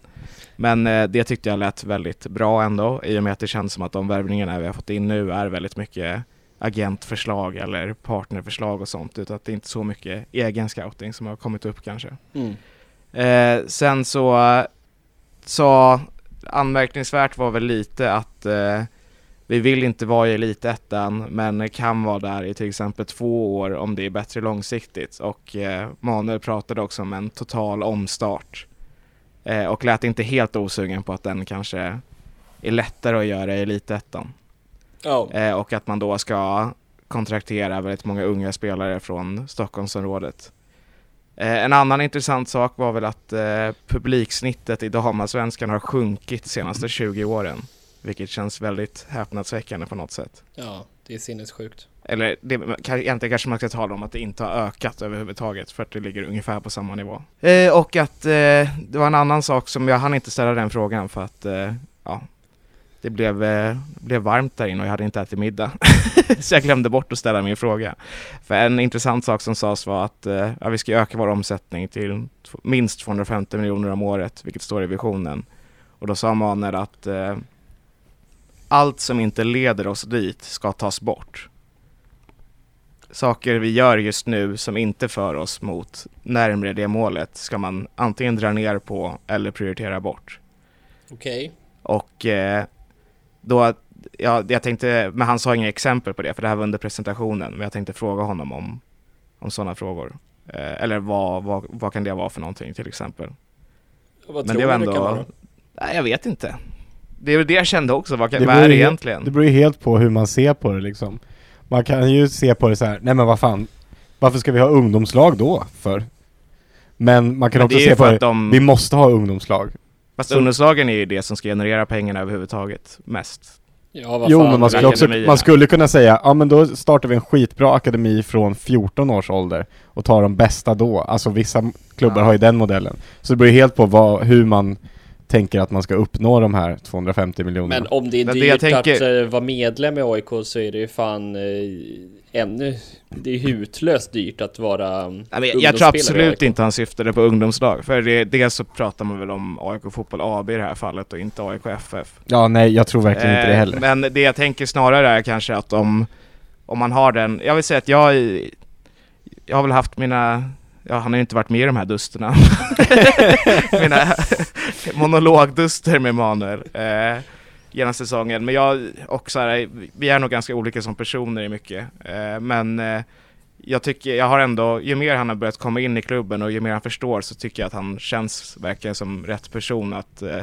Men det tyckte jag lät väldigt bra ändå i och med att det känns som att de värvningarna vi har fått in nu är väldigt mycket agentförslag eller partnerförslag och sånt utan att det är inte så mycket egen scouting som har kommit upp kanske. Mm. Eh, sen så, så anmärkningsvärt var väl lite att eh, vi vill inte vara i elitettan men kan vara där i till exempel två år om det är bättre långsiktigt och eh, Manuel pratade också om en total omstart eh, och lät inte helt osugen på att den kanske är lättare att göra i elitettan Eh, och att man då ska kontraktera väldigt många unga spelare från Stockholmsområdet. Eh, en annan intressant sak var väl att eh, publiksnittet i damallsvenskan har sjunkit de senaste 20 åren. Vilket känns väldigt häpnadsväckande på något sätt. ja, det är sinnessjukt. Eller det, egentligen kanske man ska tala om att det inte har ökat överhuvudtaget för att det ligger ungefär på samma nivå. Eh, och att eh, det var en annan sak som jag hann inte ställa den frågan för att eh, ja, det blev, eh, blev varmt där inne och jag hade inte ätit middag. Så jag glömde bort att ställa min fråga. För en intressant sak som sades var att eh, ja, vi ska öka vår omsättning till minst 250 miljoner om året, vilket står i visionen. Och då sa Maner att eh, allt som inte leder oss dit ska tas bort. Saker vi gör just nu som inte för oss mot närmre det målet ska man antingen dra ner på eller prioritera bort. Okej. Och eh, då, ja, jag tänkte, men han sa inga exempel på det för det här var under presentationen, men jag tänkte fråga honom om, om sådana frågor. Eh, eller vad, vad, vad kan det vara för någonting till exempel? Vad Men tror det var du det kan ändå, vara? nej jag vet inte. Det är väl det jag kände också, vad, kan, Det vad beror är det ju- egentligen? Det beror ju helt på hur man ser på det liksom. Man kan ju se på det så här, nej men vad fan, varför ska vi ha ungdomslag då för? Men man kan Men också se på det, de, vi måste ha ungdomslag. Fast ungdomslagen är ju det som ska generera pengarna överhuvudtaget mest. Ja, vad Jo fan. men man skulle, också, man skulle kunna säga, ja men då startar vi en skitbra akademi från 14 års ålder och tar de bästa då. Alltså vissa klubbar Ja. har ju den modellen. Så det beror ju helt på vad, hur man tänker att man ska uppnå de här 250 miljonerna. Men om det är dyrt det jag tänker- att eh, vara medlem i AIK så är det ju fan eh, ännu... Det är hutlöst dyrt att vara Nej, men jag, tror absolut inte han syftade på ungdomslag. För det, dels så pratar man väl om AIK Fotboll AB i det här fallet och inte AIK FF. Ja nej, jag tror verkligen inte det Eh, heller. Men det jag tänker snarare är kanske att om, om man har den, jag vill säga att jag, jag har väl haft mina, ja han har ju inte varit med i de här dusterna. mina monologduster med Manuel eh, genom säsongen. Men jag och så här, vi är nog ganska olika som personer i mycket. Eh, men eh, jag tycker, jag har ändå, ju mer han har börjat komma in i klubben och ju mer han förstår så tycker jag att han känns verkligen som rätt person att eh,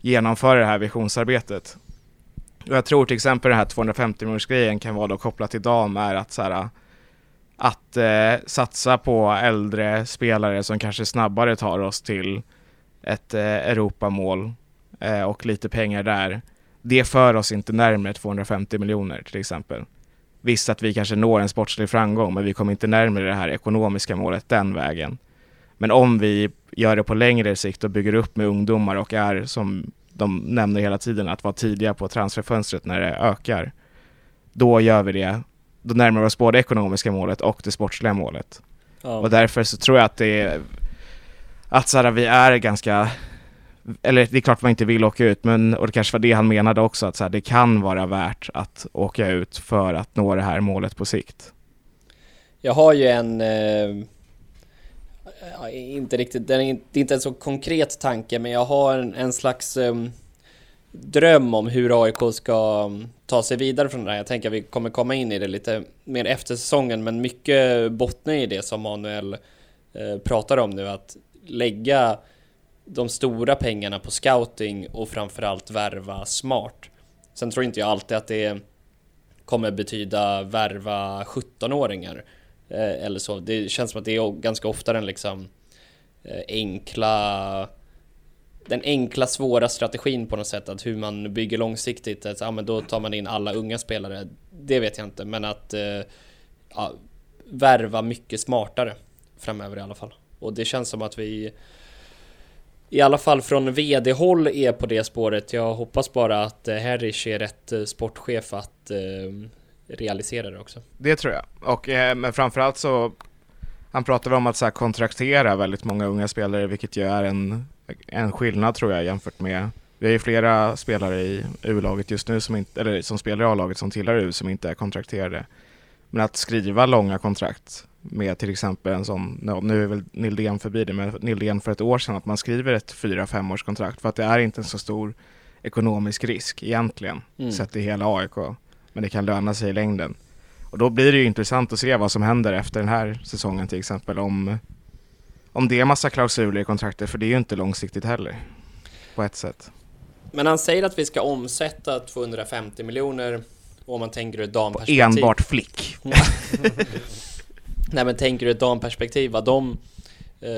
genomföra det här visionsarbetet. Och jag tror till exempel den här 250 miljoners grejen kan vara då kopplat till dam är att så här, att eh, satsa på äldre spelare som kanske snabbare tar oss till ett eh, Europamål eh, och lite pengar där. Det för oss inte närmare 250 miljoner till exempel. Visst att vi kanske når en sportslig framgång men vi kommer inte närmare det här ekonomiska målet den vägen. Men om vi gör det på längre sikt och bygger upp med ungdomar och är som de nämner hela tiden att vara tidiga på transferfönstret när det ökar. Då gör vi det. Då närmar vi oss både ekonomiska målet och det sportsliga målet. Ja. Och därför så tror jag att det är att så här, vi är ganska eller det är klart man inte vill åka ut men och det kanske var det han menade också att så här, det kan vara värt att åka ut för att nå det här målet på sikt. Jag har ju en... Eh, inte riktigt, den är inte, det är inte en så konkret tanke men jag har en, en slags eh, dröm om hur AIK ska mm, ta sig vidare från det här. Jag tänker att vi kommer komma in i det lite mer efter säsongen men mycket bottnar i det som Manuel eh, pratar om nu att lägga de stora pengarna på scouting och framförallt värva smart. Sen tror inte jag alltid att det kommer betyda värva 17-åringar eh, eller så. Det känns som att det är ganska ofta den liksom eh, enkla den enkla svåra strategin på något sätt att hur man bygger långsiktigt. Att, ja, men då tar man in alla unga spelare. Det vet jag inte, men att eh, ja, värva mycket smartare framöver i alla fall. Och det känns som att vi i alla fall från vd-håll är på det spåret. Jag hoppas bara att eh, Harris är rätt eh, sportchef att eh, realisera det också. Det tror jag. Och, eh, men framförallt så han pratade om att så här, kontraktera väldigt många unga spelare, vilket ju är en, en skillnad tror jag jämfört med vi har ju flera spelare i U-laget just nu som, inte, eller som spelar i A-laget som tillhör U som inte är kontrakterade. Men att skriva långa kontrakt med till exempel en sån, nu är väl Nildén förbi det, men Nildén för ett år sedan, att man skriver ett 4-5 års kontrakt för att det är inte en så stor ekonomisk risk egentligen, mm. sett i hela AIK. Men det kan löna sig i längden. Och då blir det ju intressant att se vad som händer efter den här säsongen till exempel, om, om det är massa klausuler i kontraktet, för det är ju inte långsiktigt heller, på ett sätt. Men han säger att vi ska omsätta 250 miljoner om man tänker ur damperspektiv. Enbart flick. Nej men tänker du ett damperspektiv, vad de eh,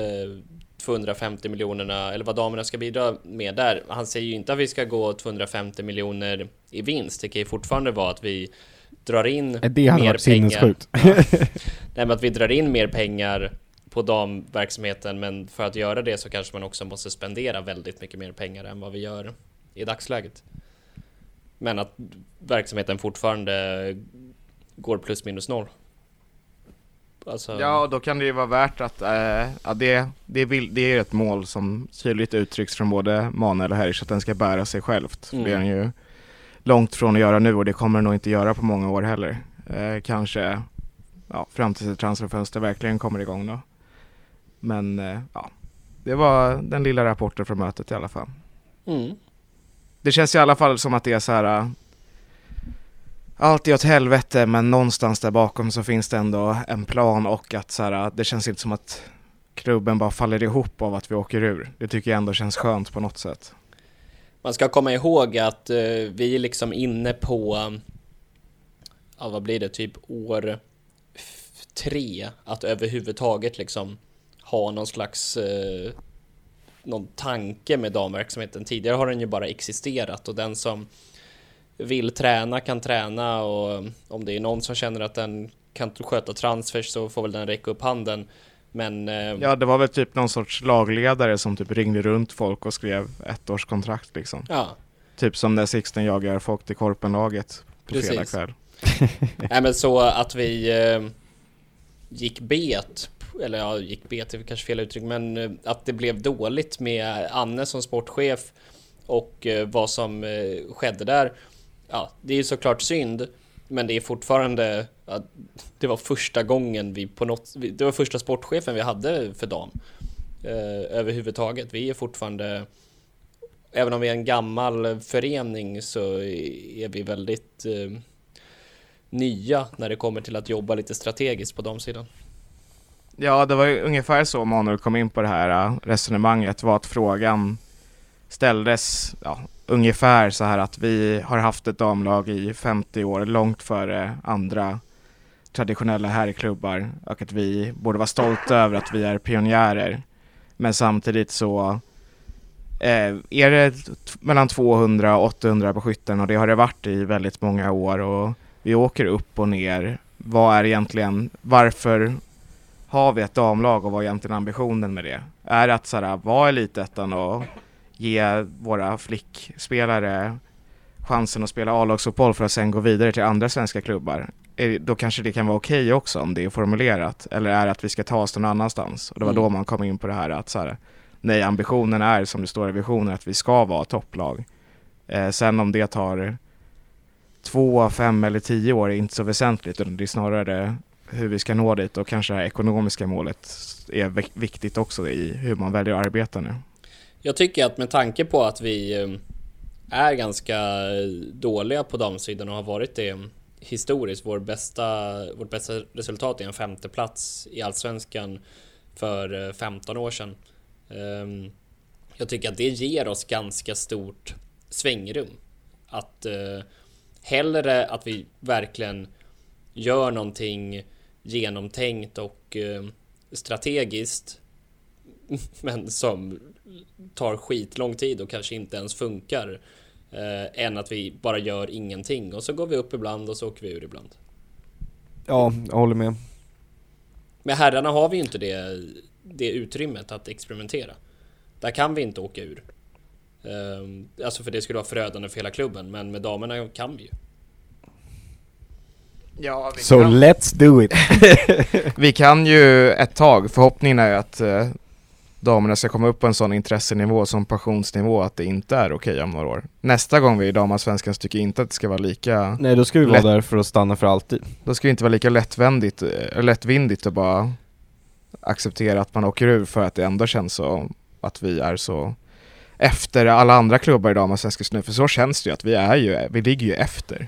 250 miljonerna, eller vad damerna ska bidra med där. Han säger ju inte att vi ska gå 250 miljoner i vinst. Det kan ju fortfarande vara att vi drar in det hade mer varit pengar. Ja. Nej men att vi drar in mer pengar på damverksamheten, men för att göra det så kanske man också måste spendera väldigt mycket mer pengar än vad vi gör i dagsläget. Men att verksamheten fortfarande går plus minus noll. Alltså... Ja, då kan det ju vara värt att, äh, ja, det, det, vill, det är ett mål som tydligt uttrycks från både Manuel och Herrish, att den ska bära sig självt. Mm. Det är den ju långt från att göra nu och det kommer den nog inte göra på många år heller. Eh, kanske ja, fram tills ett transferfönster verkligen kommer igång då. Men eh, ja, det var den lilla rapporten från mötet i alla fall. Mm. Det känns i alla fall som att det är så här allt är åt helvete men någonstans där bakom så finns det ändå en plan och att så här, det känns inte som att klubben bara faller ihop av att vi åker ur. Det tycker jag ändå känns skönt på något sätt. Man ska komma ihåg att uh, vi är liksom inne på, ja vad blir det, typ år tre, att överhuvudtaget liksom ha någon slags uh, någon tanke med damverksamheten. Tidigare har den ju bara existerat och den som vill träna kan träna och om det är någon som känner att den kan sköta transfers så får väl den räcka upp handen. Men... Eh, ja, det var väl typ någon sorts lagledare som typ ringde runt folk och skrev ettårskontrakt liksom. Ja. Typ som när Sixten jagar folk till Korpenlaget på Precis. fredag kväll. Nej men så att vi eh, gick bet, eller ja, gick bet är kanske fel uttryck, men eh, att det blev dåligt med Anne som sportchef och eh, vad som eh, skedde där ja, det är såklart synd, men det är fortfarande, ja, det var första gången vi på något, det var första sportchefen vi hade för dam eh, överhuvudtaget. Vi är fortfarande, även om vi är en gammal förening så är vi väldigt eh, nya när det kommer till att jobba lite strategiskt på damsidan. Ja, det var ju ungefär så Manuel kom in på det här eh, resonemanget, var att frågan ställdes ja, ungefär så här att vi har haft ett damlag i 50 år, långt före andra traditionella herrklubbar och att vi borde vara stolta över att vi är pionjärer. Men samtidigt så eh, är det mellan 200 och 800 på skytten och det har det varit i väldigt många år och vi åker upp och ner. Vad är egentligen, varför har vi ett damlag och vad är egentligen ambitionen med det? Är det att så här, vara elitettan och ge våra flickspelare chansen att spela A-lagsfotboll för att sen gå vidare till andra svenska klubbar. Då kanske det kan vara okej okay också om det är formulerat. Eller är att vi ska ta oss någon annanstans? Och det var mm. då man kom in på det här att så här, nej ambitionen är som det står i visionen att vi ska vara topplag. Eh, sen om det tar två, fem eller tio år är inte så väsentligt utan det är snarare hur vi ska nå dit och kanske det ekonomiska målet är viktigt också i hur man väljer att arbeta nu. Jag tycker att med tanke på att vi eh, är ganska eh, dåliga på damsidan och har varit det historiskt. Vår bästa, vårt bästa resultat är en femte plats i Allsvenskan för eh, 15 år sedan. Ehm, jag tycker att det ger oss ganska stort svängrum. Att hellre att vi verkligen gör någonting genomtänkt och strategiskt men som tar skitlång tid och kanske inte ens funkar eh, än att vi bara gör ingenting och så går vi upp ibland och så åker vi ur ibland. Ja, jag håller med. Med herrarna har vi ju inte det, det utrymmet att experimentera. Där kan vi inte åka ur. Ehm, alltså för det skulle vara förödande för hela klubben, men med damerna kan vi ju. Ja, vi, So kan, let's do it! vi kan ju ett tag. Förhoppningen är ju att eh, damerna ska komma upp på en sån intressenivå, som pensionsnivå, att det inte är okej om några år. Nästa gång vi är i damallsvenskan så tycker jag inte att det ska vara lika, Nej då ska vi Lätt. vara där för att stanna för alltid. då ska det inte vara lika lättvändigt, eh, lättvindigt att bara acceptera att man åker ur för att det ändå känns så att vi är så efter alla andra klubbar i damallsvenskan just nu, för så känns det ju att vi är ju, vi ligger ju efter.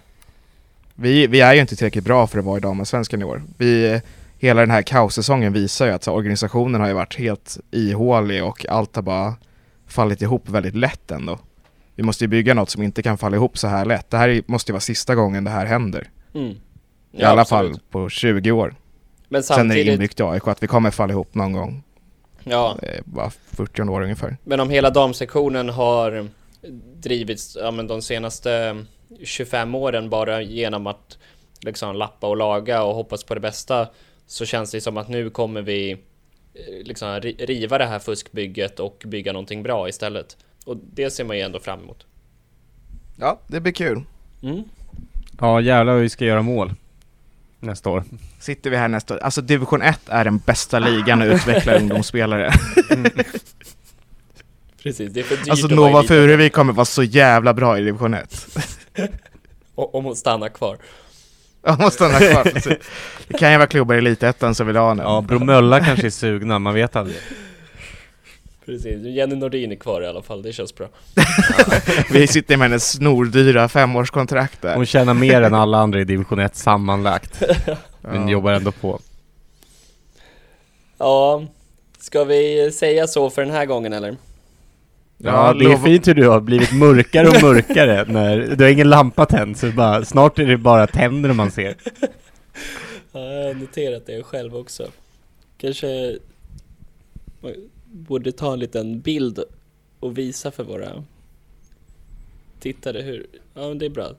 Vi, vi är ju inte tillräckligt bra för att vara i damallsvenskan i år. Vi, hela den här kaossäsongen visar ju att så, organisationen har ju varit helt ihålig och allt har bara fallit ihop väldigt lätt ändå. Vi måste ju bygga något som inte kan falla ihop så här lätt. Det här är- måste ju vara sista gången det här händer. Mm. I Ja, alla absolut. fall på 20 år. Men Sen är det samtidigt, inbyggt i AIK att vi kommer falla ihop någon gång. ja, Eh, bara 40 år ungefär. men om hela damsektionen har drivits ja, men de senaste 25 åren bara genom att liksom lappa och laga och hoppas på det bästa så känns det som att nu kommer vi eh, liksom ri- riva det här fuskbygget och bygga någonting bra istället. Och det ser man ju ändå fram emot. Ja, det blir kul. Mm. Ja jävlar vi ska göra mål. Nästa år. Sitter vi här nästa år. Alltså division 1 är den bästa ligan att utveckla ungdomsspelare. Precis, det är för dyrt Alltså Nova Furuvik kommer vara så jävla bra i division 1. o- om hon stannar kvar. Jag måste stanna kvar. Det kan ju vara klubbar i elitettan som vill ha henne. Ja, Bromölla kanske är sugna, man vet aldrig. Precis, Jenny Nordin är kvar i alla fall, det känns bra. Vi sitter med hennes snordyra femårskontrakt där. Hon tjänar mer än alla andra i division 1 sammanlagt. Men Ja. jobbar ändå på. Ja, ska vi säga så för den här gången eller? Ja, det är fint hur du har blivit mörkare och mörkare när du har ingen lampa tänd, så bara, snart är det bara tänder man ser. Ja, jag har noterat det själv också. Kanske borde ta en liten bild och visa för våra tittare hur, ja men det är bra.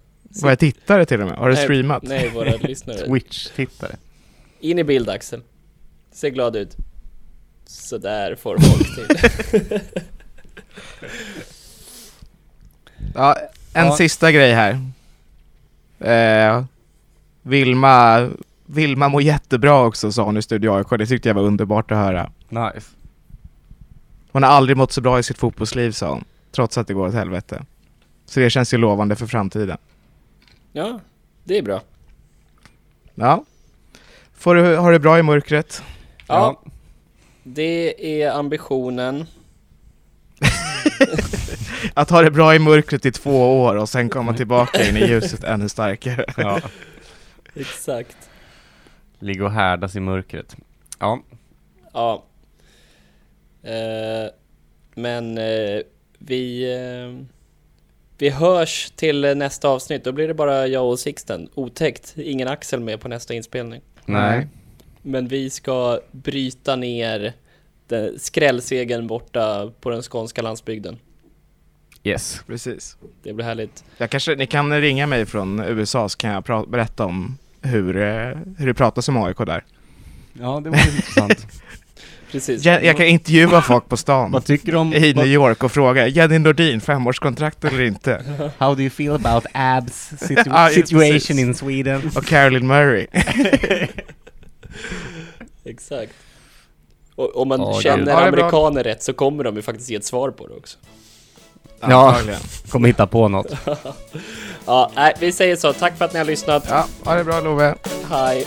Våra tittare till och med. Har du streamat? Nej, våra lyssnare. Twitch-tittare. In i bild Axel. Se glad ut. Så där får folk till. Ja, en Ja. sista grej här. Eh, Vilma, Vilma mår jättebra också sa hon i Studio AIK. Det tyckte jag var underbart att höra. Nice. Hon har aldrig mått så bra i sitt fotbollsliv sa hon. Trots att det går åt helvete. Så det känns ju lovande för framtiden. Ja, det är bra. Ja. Får du ha det bra i mörkret. Ja, det är ambitionen. Att ha det bra i mörkret i två år och sen komma tillbaka in i ljuset ännu starkare. Ja. Exakt. Ligga och härdas i mörkret. Ja, Ja. Eh, men eh, vi... Eh, vi hörs till nästa avsnitt. Då blir det bara jag och Sixten. Otäckt. Ingen Axel med på nästa inspelning. nej. Men vi ska bryta ner den skrällsegen borta på den skånska landsbygden. Yes. Precis. Det blir härligt. Jag kanske, ni kan ringa mig från USA så kan jag berätta om hur, eh, hur det pratas om AIK där. Ja, det var intressant. Precis. Jag, jag kan intervjua folk på stan Vad tycker om... i New York och fråga Jenny Nordin, femårskontrakt eller inte? How do you feel about abs situ- Ja, just situation precis. in Sweden? Och Caroline Murray. Exakt. Och om man Ja, känner Ja, amerikaner rätt så kommer de ju faktiskt ge ett svar på det också. Ja. Kommer hitta på något. Ja, nej, vi säger så. Tack för att ni har lyssnat. Ja, ha det bra Love. Hej.